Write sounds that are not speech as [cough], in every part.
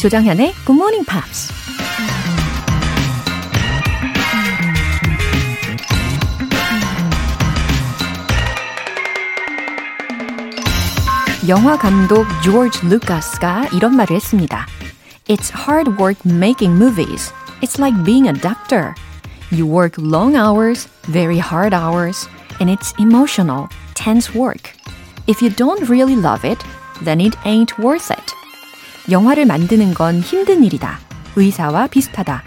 조정현의 Good Morning Pops. 영화 감독 조지 루카스가 이런 말을 했습니다. It's hard work making movies. It's like being a doctor. You work long hours, very hard hours, and it's emotional, tense work. If you don't really love it, then it ain't worth it. 영화를 만드는 건 힘든 일이다. 의사와 비슷하다.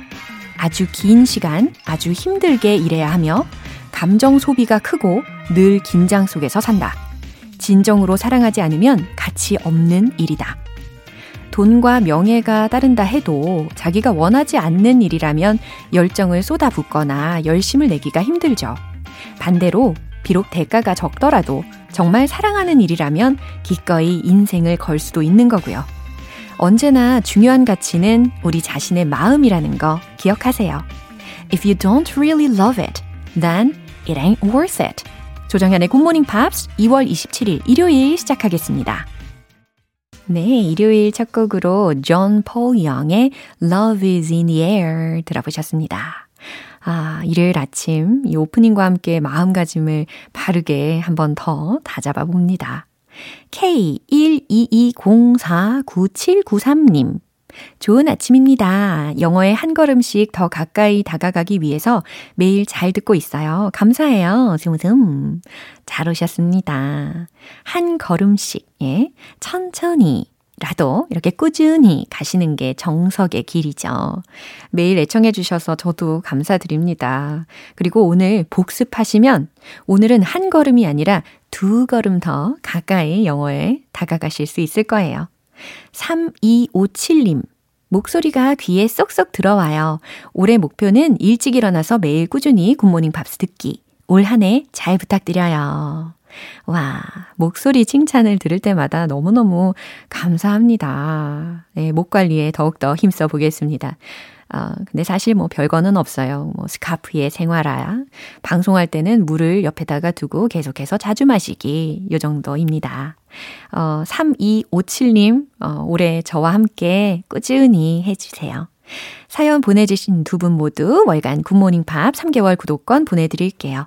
아주 긴 시간, 아주 힘들게 일해야 하며, 감정 소비가 크고 늘 긴장 속에서 산다. 진정으로 사랑하지 않으면 가치 없는 일이다. 돈과 명예가 따른다 해도 자기가 원하지 않는 일이라면 열정을 쏟아붓거나 열심을 내기가 힘들죠. 반대로 비록 대가가 적더라도 정말 사랑하는 일이라면 기꺼이 인생을 걸 수도 있는 거고요. 언제나 중요한 가치는 우리 자신의 마음이라는 거 기억하세요. If you don't really love it, then it ain't worth it. 조정현의 굿모닝 팝스 2월 27일 일요일 시작하겠습니다. 네, 일요일 첫 곡으로 존 폴 영의 Love is in the air 들어보셨습니다. 아, 일요일 아침 이 오프닝과 함께 마음가짐을 바르게 한 번 더 다잡아 봅니다. K122049793님. 좋은 아침입니다. 영어의 한 걸음씩 더 가까이 다가가기 위해서 매일 잘 듣고 있어요. 감사해요. 즈음즈음. 잘 오셨습니다. 한 걸음씩, 예. 천천히. 라도 이렇게 꾸준히 가시는 게 정석의 길이죠. 매일 애청해 주셔서 저도 감사드립니다. 그리고 오늘 복습하시면 오늘은 한 걸음이 아니라 두 걸음 더 가까이 영어에 다가가실 수 있을 거예요. 3257님. 목소리가 귀에 쏙쏙 들어와요. 올해 목표는 일찍 일어나서 매일 꾸준히 굿모닝 밥스 듣기. 올 한 해 잘 부탁드려요. 와, 목소리 칭찬을 들을 때마다 너무너무 감사합니다. 네, 목 관리에 더욱더 힘써 보겠습니다. 어, 근데 사실 뭐 별거는 없어요. 뭐 스카프의 생활화. 방송할 때는 물을 옆에다가 두고 계속해서 자주 마시기. 요 정도입니다. 어, 3257님, 어, 올해 저와 함께 꾸준히 해주세요. 사연 보내주신 두 분 모두 월간 굿모닝 팝 3개월 구독권 보내드릴게요.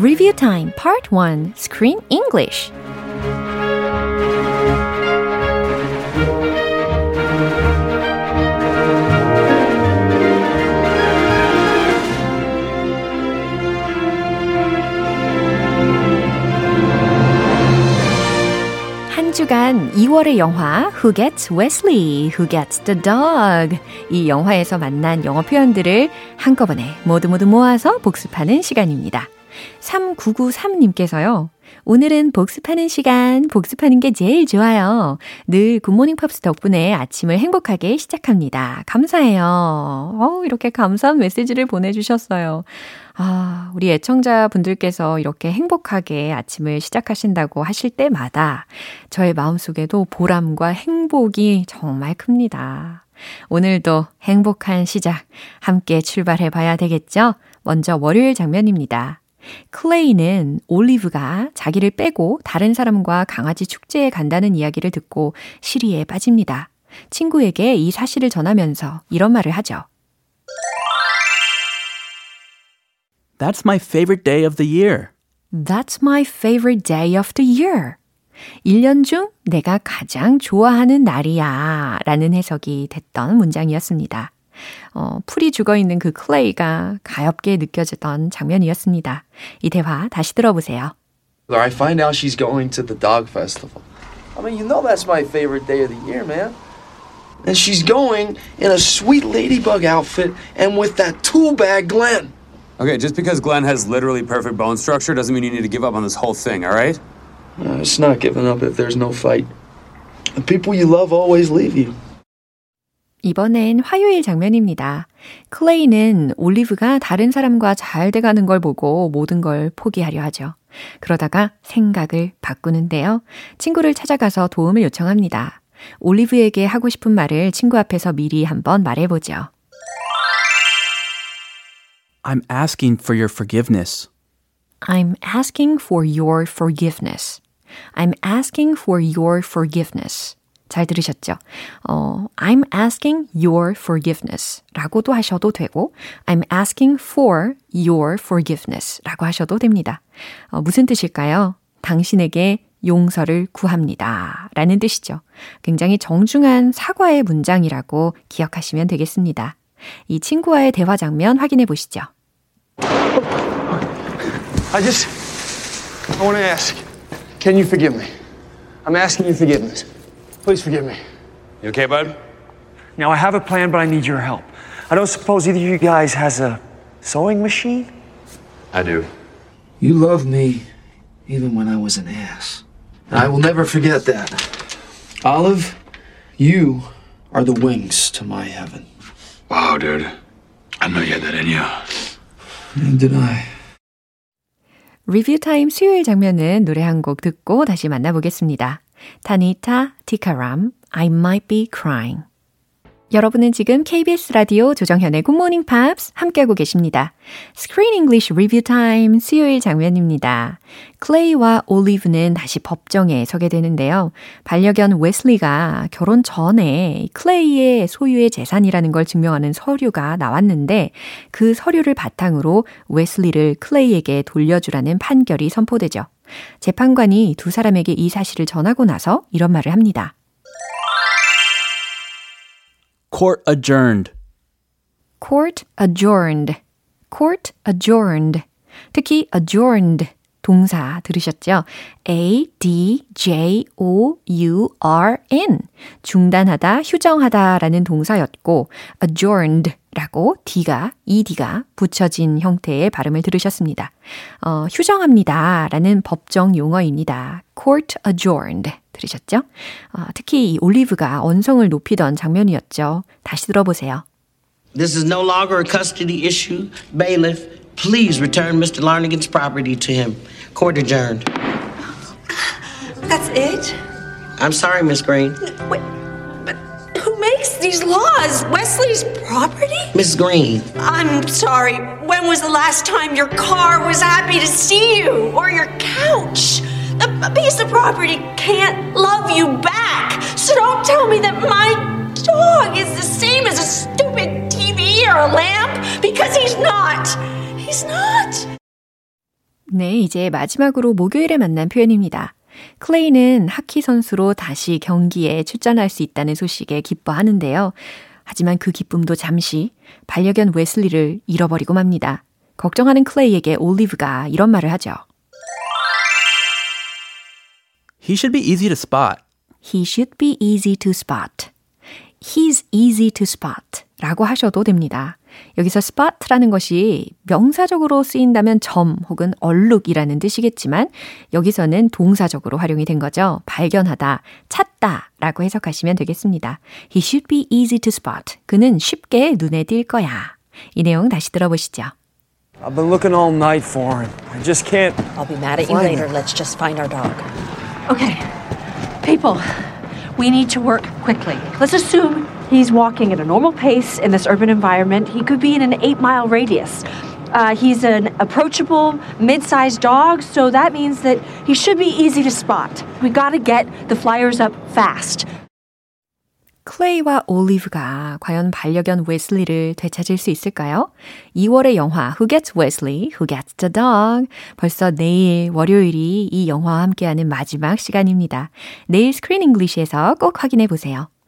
Review Time Part 1 Screen English 한 주간 2월의 영화 Who Gets Wesley, Who Gets the Dog 이 영화에서 만난 영어 표현들을 한꺼번에 모두 모두 모아서 복습하는 시간입니다. 3993님께서요. 오늘은 복습하는 시간, 복습하는 게 제일 좋아요. 늘 굿모닝 팝스 덕분에 아침을 행복하게 시작합니다. 감사해요. 어 이렇게 감사한 메시지를 보내주셨어요. 아, 우리 애청자분들께서 이렇게 행복하게 아침을 시작하신다고 하실 때마다 저의 마음속에도 보람과 행복이 정말 큽니다. 오늘도 행복한 시작 함께 출발해 봐야 되겠죠? 먼저 월요일 장면입니다. 클레이는 올리브가 자기를 빼고 다른 사람과 강아지 축제에 간다는 이야기를 듣고 시리에 빠집니다. 친구에게 이 사실을 전하면서 이런 말을 하죠. That's my favorite day of the year. That's my favorite day of the year. 1년 중 내가 가장 좋아하는 날이야 라는 해석이 됐던 문장이었습니다. 어, 풀이 죽어 있는 그 클레이가 가엽게 느껴지던 장면이었습니다. 이 대화 다시 들어보세요. I find out she's going to the dog festival. I mean, you know that's my favorite day of the year, man. And she's going in a sweet ladybug outfit and with that tool bag Glenn. Okay, just because Glenn has literally perfect bone structure doesn't mean you need to give up on this whole thing, all right? Uh, it's not giving up if there's no fight. The people you love always leave you. 이번엔 화요일 장면입니다. 클레이는 올리브가 다른 사람과 잘 돼가는 걸 보고 모든 걸 포기하려 하죠. 그러다가 생각을 바꾸는데요. 친구를 찾아가서 도움을 요청합니다. 올리브에게 하고 싶은 말을 친구 앞에서 미리 한번 말해보죠. I'm asking for your forgiveness. I'm asking for your forgiveness. I'm asking for your forgiveness. 잘 들으셨죠? 어, I'm asking your forgiveness 라고도 하셔도 되고, I'm asking for your forgiveness 라고 하셔도 됩니다. 어, 무슨 뜻일까요? 당신에게 용서를 구합니다. 라는 뜻이죠. 굉장히 정중한 사과의 문장이라고 기억하시면 되겠습니다. 이 친구와의 대화 장면 확인해 보시죠. I just, I want to ask, can you forgive me? I'm asking you forgiveness. Please forgive me. You okay, bud? Now, I have a plan, but I need your help. I don't suppose either of you guys has a sewing machine? I do. You loved me even when I was an ass. I will never forget that. Olive, you are the wings to my heaven. Wow, dude. I know you had that in you. And did I. 리뷰 타임 수요일 장면은 노래 한 곡 듣고 다시 만나보겠습니다. 타니타 티카람 I might be crying. 여러분은 지금 KBS 라디오 조정현의 굿모닝 팝스 함께하고 계십니다. Screen English Review Time 수요일 장면입니다. 클레이와 올리브는 다시 법정에 서게 되는데요. 반려견 웨슬리가 결혼 전에 클레이의 소유의 재산이라는 걸 증명하는 서류가 나왔는데 그 서류를 바탕으로 웨슬리를 클레이에게 돌려주라는 판결이 선포되죠. 재판관이 두 사람에게 이 사실을 전하고 나서 이런 말을 합니다. Court adjourned. court adjourned. court adjourned. 특히 adjourned 동사 들으셨죠? A, D, J, O, U, R, N. 중단하다, 휴정하다 라는 동사였고, adjourned 라고 D가, ED가 붙여진 형태의 발음을 들으셨습니다. 어, 휴정합니다 라는 법정 용어입니다. court adjourned. 들으셨죠? 어, 특히 이 올리브가 언성을 높이던 장면이었죠. 다시 들어보세요. This is no longer a custody issue. Bailiff, please return Mr. Larnigan's property to him. Court adjourned. That's it? I'm sorry, Miss Green. Wait, laws? Wesley's property? Miss Green, I'm sorry. When was the last time your car was happy to see you? Or your couch? A, a piece of property can't love you back. So don't tell me that my dog is the same as a stupid TV or a lamp because he's not. He's not. 네, 이제 마지막으로 목요일에 만난 표현입니다. 클레이는 하키 선수로 다시 경기에 출전할 수 있다는 소식에 기뻐하는데요. 하지만 그 기쁨도 잠시 반려견 웨슬리를 잃어버리고 맙니다. 걱정하는 클레이에게 올리브가 이런 말을 하죠. He should be easy to spot. He should be easy to spot. He's easy to spot 라고 하셔도 됩니다. 여기서 spot라는 것이 명사적으로 쓰인다면 점 혹은 얼룩이라는 뜻이겠지만 여기서는 동사적으로 활용이 된 거죠. 발견하다, 찾다 라고 해석하시면 되겠습니다. He should be easy to spot. 그는 쉽게 눈에 띌 거야. 이 내용 다시 들어보시죠. I've been looking all night for him. I just can't. I'll be mad at you later. Let's just find our dog. Okay. People, we need to work quickly. Let's assume he's walking at a normal pace in this urban environment. He could be in an eight mile radius. Uh, he's an approachable, mid sized dog, so that means that he should be easy to spot. We gotta get the flyers up fast. 클레이와 올리브가 과연 반려견 웨슬리를 되찾을 수 있을까요? 2월의 영화 Who Gets Wesley, Who Gets the Dog 벌써 내일 월요일이 이 영화와 함께하는 마지막 시간입니다. 내일 스크린 잉글리시에서 꼭 확인해 보세요.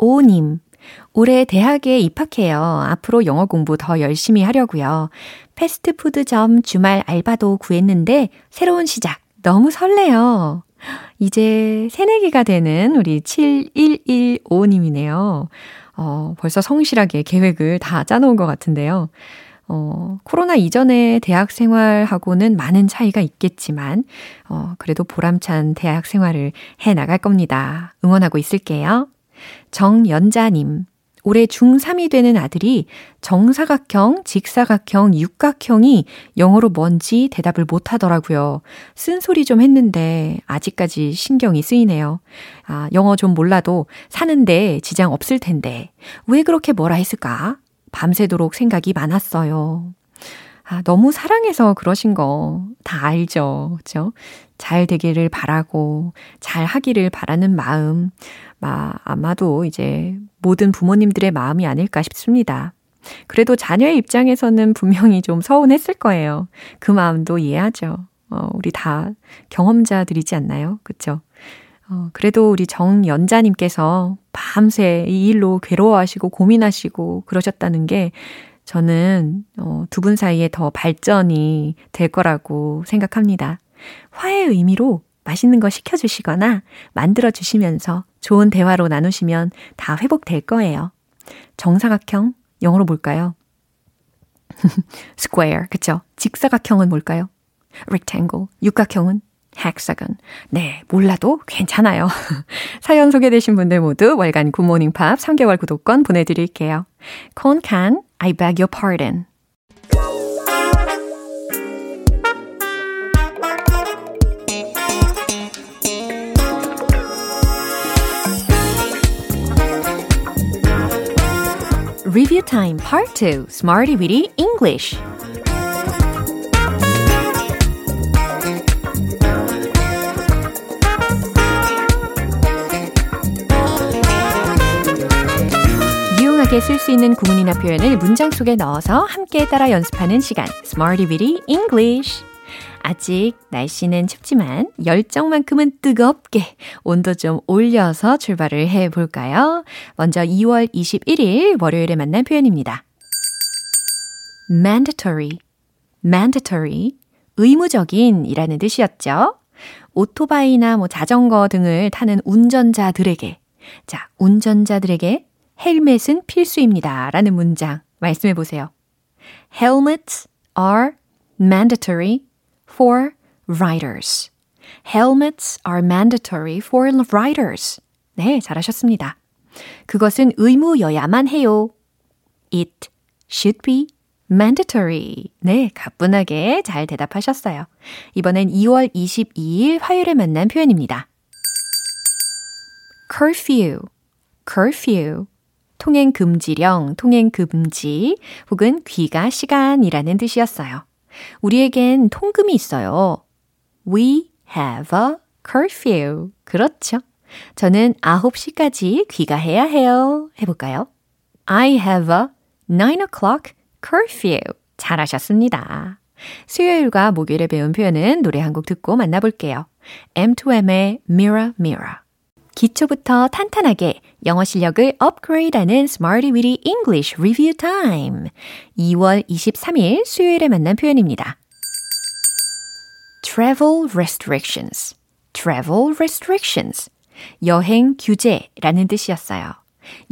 (7115님) 올해 대학에 입학해요. 앞으로 영어 공부 더 열심히 하려고요. 패스트푸드점 주말 알바도 구했는데 새로운 시작 너무 설레요. 이제 새내기가 되는 우리 7115님이네요. 어, 벌써 성실하게 계획을 다 짜놓은 것 같은데요. 어, 코로나 이전의 대학 생활하고는 많은 차이가 있겠지만, 어, 그래도 보람찬 대학 생활을 해 나갈 겁니다. 응원하고 있을게요. 정연자님, 올해 중3이 되는 아들이 정사각형, 직사각형, 육각형이 영어로 뭔지 대답을 못 하더라고요. 쓴소리 좀 했는데 아직까지 신경이 쓰이네요. 아, 영어 좀 몰라도 사는데 지장 없을 텐데 왜 그렇게 뭐라 했을까? 밤새도록 생각이 많았어요. 아, 너무 사랑해서 그러신 거 다 알죠. 그죠? 잘 되기를 바라고, 잘 하기를 바라는 마음, 마, 아마도 이제 모든 부모님들의 마음이 아닐까 싶습니다. 그래도 자녀의 입장에서는 분명히 좀 서운했을 거예요. 그 마음도 이해하죠. 어, 우리 다 경험자들이지 않나요? 그쵸? 어, 그래도 우리 정연자님께서 밤새 이 일로 괴로워하시고 고민하시고 그러셨다는 게 저는 어, 두 분 사이에 더 발전이 될 거라고 생각합니다. 화해의 의미로 맛있는 거 시켜주시거나 만들어주시면서 좋은 대화로 나누시면 다 회복될 거예요. 정사각형, 영어로 뭘까요? [laughs] square, 그쵸? 직사각형은 뭘까요? rectangle, 육각형은 hexagon. 네, 몰라도 괜찮아요. [laughs] 사연 소개되신 분들 모두 월간 굿모닝 팝 3개월 구독권 보내드릴게요. 콘칸, I beg your pardon. Review Time Part 2 Smarty Weedy English 유용하게 쓸 수 있는 구문이나 표현을 문장 속에 넣어서 함께 따라 연습하는 시간 Smarty Weedy English 아직 날씨는 춥지만 열정만큼은 뜨겁게 온도 좀 올려서 출발을 해 볼까요? 먼저 2월 21일 월요일에 만난 표현입니다. mandatory, mandatory, 의무적인 이라는 뜻이었죠. 오토바이나 뭐 자전거 등을 타는 운전자들에게, 자, 운전자들에게 헬멧은 필수입니다. 라는 문장 말씀해 보세요. Helmets are mandatory for riders. Helmets are mandatory for riders. 네, 잘하셨습니다. 그것은 의무여야만 해요. It should be mandatory. 네, 가뿐하게 잘 대답하셨어요. 이번엔 2월 22일 화요일에 만난 표현입니다. curfew, curfew. 통행 금지령, 통행 금지 혹은 귀가 시간이라는 뜻이었어요. 우리에겐 통금이 있어요. We have a curfew. 그렇죠. 저는 9시까지 귀가해야 해요. 해볼까요? I have a 9 o'clock curfew. 잘하셨습니다. 수요일과 목요일에 배운 표현은 노래 한 곡 듣고 만나볼게요. M2M의 Mirror Mirror. 기초부터 탄탄하게 영어 실력을 업그레이드하는 Smarty Weedy English Review Time. 2월 23일 수요일에 만난 표현입니다. Travel restrictions. Travel restrictions. 여행 규제라는 뜻이었어요.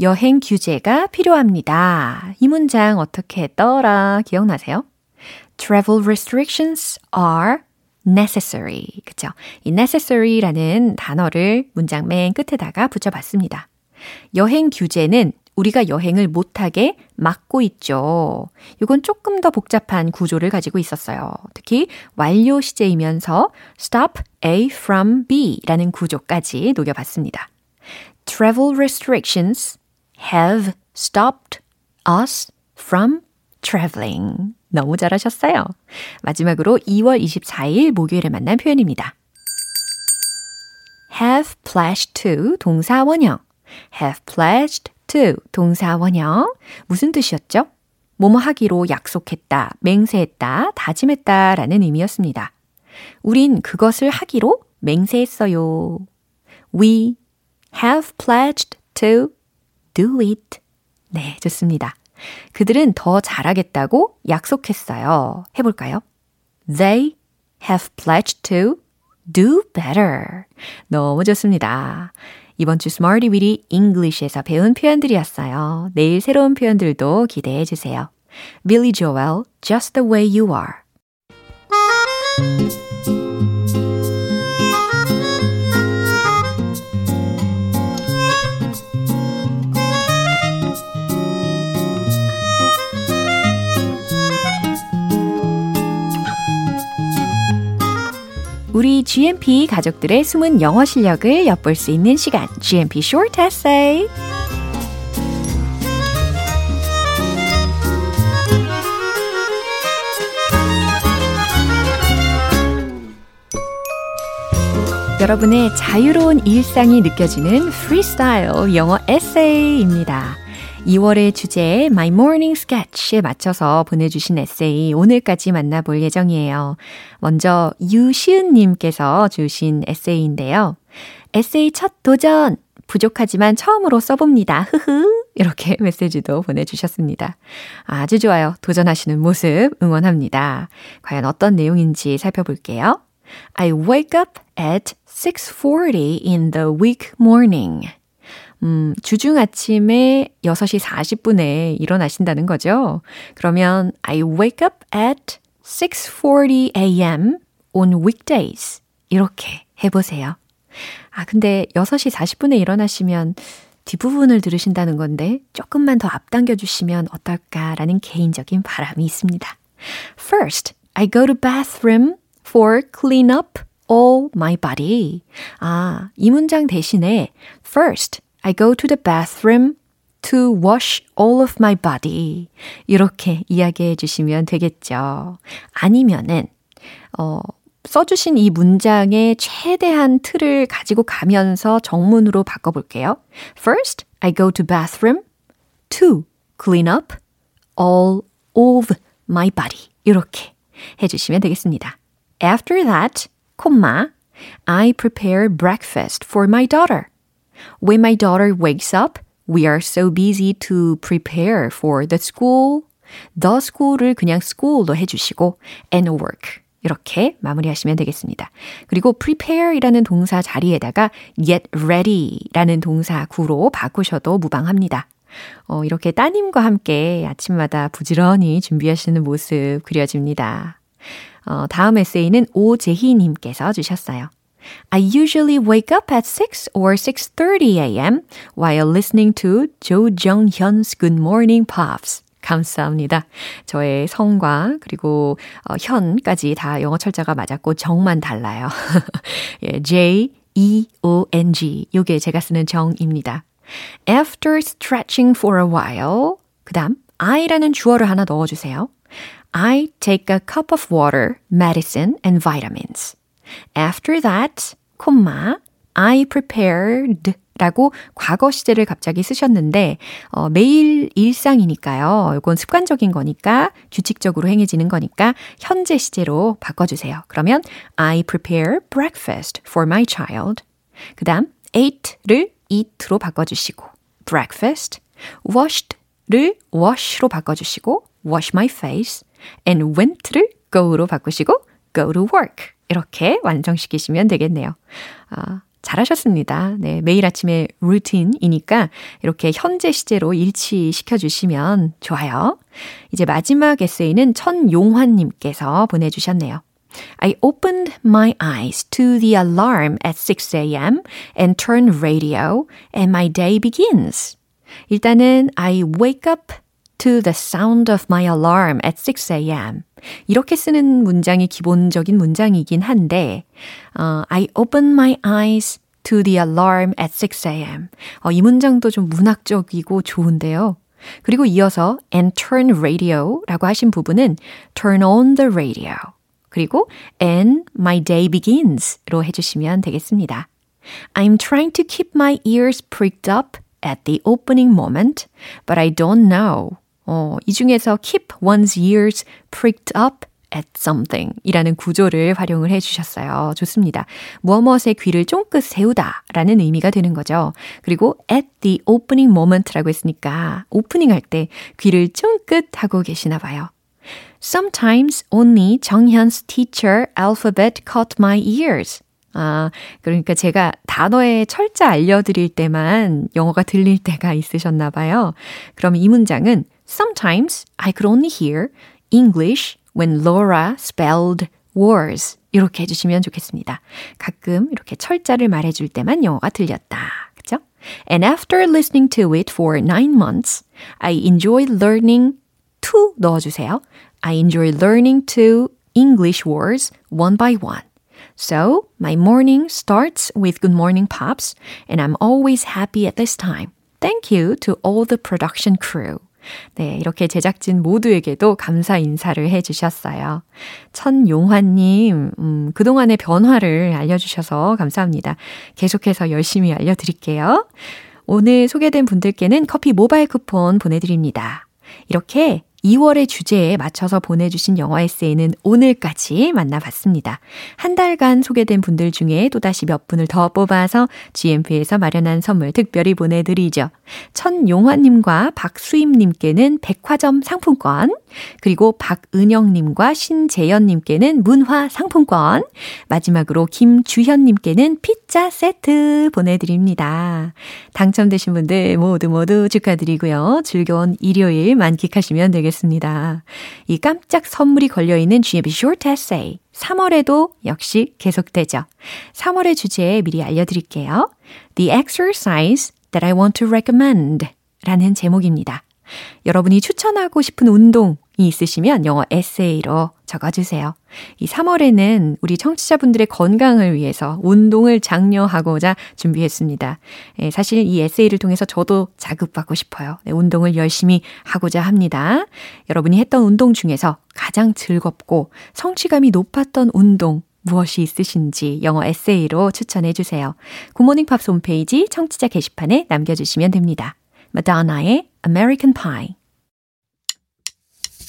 여행 규제가 필요합니다. 이 문장 어떻게 했더라? 기억나세요? Travel restrictions are necessary. 그쵸? 이 necessary라는 단어를 문장 맨 끝에다가 붙여봤습니다. 여행 규제는 우리가 여행을 못하게 막고 있죠. 이건 조금 더 복잡한 구조를 가지고 있었어요. 특히 완료 시제이면서 stop A from B 라는 구조까지 녹여봤습니다. Travel restrictions have stopped us from traveling. 너무 잘하셨어요. 마지막으로 2월 24일 목요일에 만난 표현입니다. have pledged to 동사 원형. have pledged to 동사 원형. 무슨 뜻이었죠? 뭐뭐 하기로 약속했다, 맹세했다, 다짐했다 라는 의미였습니다. 우린 그것을 하기로 맹세했어요. We have pledged to do it. 네, 좋습니다. 그들은 더 잘하겠다고 약속했어요. 해볼까요? They have pledged to do better. 너무 좋습니다. 이번 주 Smarty Weedy English에서 배운 표현들이었어요. 내일 새로운 표현들도 기대해 주세요. Billy Joel, Just the Way You Are. 우리 GMP 가족들의 숨은 영어 실력을 엿볼 수 있는 시간, GMP Short Essay. 여러분의 자유로운 일상이 느껴지는 프리스타일 영어 에세이입니다. 2월의 주제 My Morning Sketch에 맞춰서 보내주신 에세이 오늘까지 만나볼 예정이에요. 먼저 유시은님께서 주신 에세이인데요. 에세이 첫 도전! 부족하지만 처음으로 써봅니다. 흐흐. 이렇게 [laughs] 메시지도 보내주셨습니다. 아주 좋아요. 도전하시는 모습 응원합니다. 과연 어떤 내용인지 살펴볼게요. I wake up at 6.40 in the week morning. 음, 주중 아침에 6시 40분에 일어나신다는 거죠. 그러면 I wake up at 6:40 a.m. on weekdays. 이렇게 해 보세요. 아, 근데 6시 40분에 일어나시면 뒷부분을 들으신다는 건데 조금만 더 앞당겨 주시면 어떨까라는 개인적인 바람이 있습니다. First, I go to bathroom for clean up all my body. 아, 이 문장 대신에 first I go to the bathroom to wash all of my body. 이렇게 이야기해 주시면 되겠죠. 아니면은, 어, 써주신 이 문장의 최대한 틀을 가지고 가면서 정문으로 바꿔볼게요. First, I go to bathroom to clean up all of my body. 이렇게 해주시면 되겠습니다. After that, 콤마, I prepare breakfast for my daughter. When my daughter wakes up, we are so busy to prepare for the school. The school을 그냥 school로 해주시고 and work. 이렇게 마무리하시면 되겠습니다. 그리고 prepare이라는 동사 자리에다가 get ready라는 동사 구로 바꾸셔도 무방합니다. 어, 이렇게 따님과 함께 아침마다 부지런히 준비하시는 모습 그려집니다. 어, 다음 에세이는 오재희님께서 주셨어요. I usually wake up at 6 or 6.30 a.m. while listening to Jung-hyun's Good Morning Pops. 감사합니다. 저의 성과 그리고 어, 현까지 다 영어 철자가 맞았고 정만 달라요. 예, J E O N G 요게 제가 쓰는 정입니다. After stretching for a while 그다음 I라는 주어를 하나 넣어 주세요. I take a cup of water, medicine and vitamins. After that, 콤마, I prepared 라고 과거 시제를 갑자기 쓰셨는데, 어, 매일 일상이니까요. 이건 습관적인 거니까, 규칙적으로 행해지는 거니까, 현재 시제로 바꿔주세요. 그러면, I prepare breakfast for my child. 그 다음, ate를 eat로 바꿔주시고, breakfast, washed를 wash로 바꿔주시고, wash my face, and went를 go로 바꾸시고, go to work. 이렇게 완성시키시면 되겠네요. 아, 잘하셨습니다. 네, 매일 아침에 루틴이니까 이렇게 현재 시제로 일치시켜 주시면 좋아요. 이제 마지막 에세이는 천용환님께서 보내주셨네요. I opened my eyes to the alarm at 6 a.m. and turned radio and my day begins. 일단은 I wake up to the sound of my alarm at 6 a.m. 이렇게 쓰는 문장이 기본적인 문장이긴 한데, uh, I open my eyes to the alarm at 6 a.m. 어, 이 문장도 좀 문학적이고 좋은데요. 그리고 이어서 and turn radio라고 하신 부분은 turn on the radio. 그리고 and my day begins 로 해주시면 되겠습니다. I'm trying to keep my ears pricked up at the opening moment, but I don't know. 어, 이 중에서 keep one's ears pricked up at something 이라는 구조를 활용을 해 주셨어요. 좋습니다. 무엇무엇의 귀를 쫑긋 세우다 라는 의미가 되는 거죠. 그리고 at the opening moment라고 했으니까 오프닝 할 때 귀를 쫑긋 하고 계시나 봐요. Sometimes only 정현's teacher alphabet caught my ears. 아, 그러니까 제가 단어의 철자 알려드릴 때만 영어가 들릴 때가 있으셨나 봐요. 그럼 이 문장은 Sometimes I could only hear English when Laura spelled wars. 이렇게 해주시면 좋겠습니다. 가끔 이렇게 철자를 말해줄 때만 영어가 들렸다. 그죠? And after listening to it for nine months, I enjoyed learning to 넣어주세요. I enjoy learning to English words one by one. So, my morning starts with Good Morning Pops, and I'm always happy at this time. Thank you to all the production crew. 네, 이렇게 제작진 모두에게도 감사 인사를 해 주셨어요. 천용환님, 음, 그동안의 변화를 알려주셔서 감사합니다. 계속해서 열심히 알려드릴게요. 오늘 소개된 분들께는 커피 모바일 쿠폰 보내드립니다. 이렇게 2월의 주제에 맞춰서 보내주신 영어 에세이는 오늘까지 만나봤습니다. 한 달간 소개된 분들 중에 또다시 몇 분을 더 뽑아서 GMP에서 마련한 선물 특별히 보내드리죠. 천용화님과 박수임님께는 백화점 상품권, 그리고 박은영님과 신재현님께는 문화 상품권, 마지막으로 김주현님께는 피자 세트 보내드립니다. 당첨되신 분들 모두 모두 축하드리고요. 즐거운 일요일 만끽하시면 되겠습니다. 이 깜짝 선물이 걸려있는 GMP Short Essay 3월에도 역시 계속되죠. 3월의 주제 미리 알려드릴게요. The exercise that I want to recommend 라는 제목입니다. 여러분이 추천하고 싶은 운동이 있으시면 영어 에세이로 적어주세요. 이 3월에는 우리 청취자분들의 건강을 위해서 운동을 장려하고자 준비했습니다. 예, 사실 이 에세이를 통해서 저도 자극받고 싶어요. 네, 운동을 열심히 하고자 합니다. 여러분이 했던 운동 중에서 가장 즐겁고 성취감이 높았던 운동 무엇이 있으신지 영어 에세이로 추천해 주세요. 굿모닝 팝스 홈페이지 청취자 게시판에 남겨주시면 됩니다. 마다나의 American Pie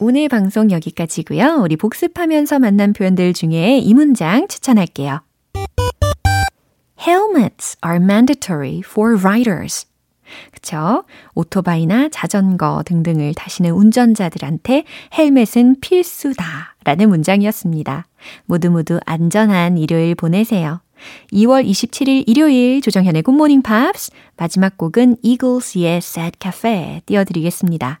오늘 방송 여기까지고요. 우리 복습하면서 만난 표현들 중에 이 문장 추천할게요. Helmets are mandatory for riders. 그쵸? 오토바이나 자전거 등등을 타시는 운전자들한테 헬멧은 필수다. 라는 문장이었습니다. 모두 모두 안전한 일요일 보내세요. 2월 27일 일요일 조정현의 굿모닝 팝스 마지막 곡은 이글스의 Sad Cafe 띄워드리겠습니다.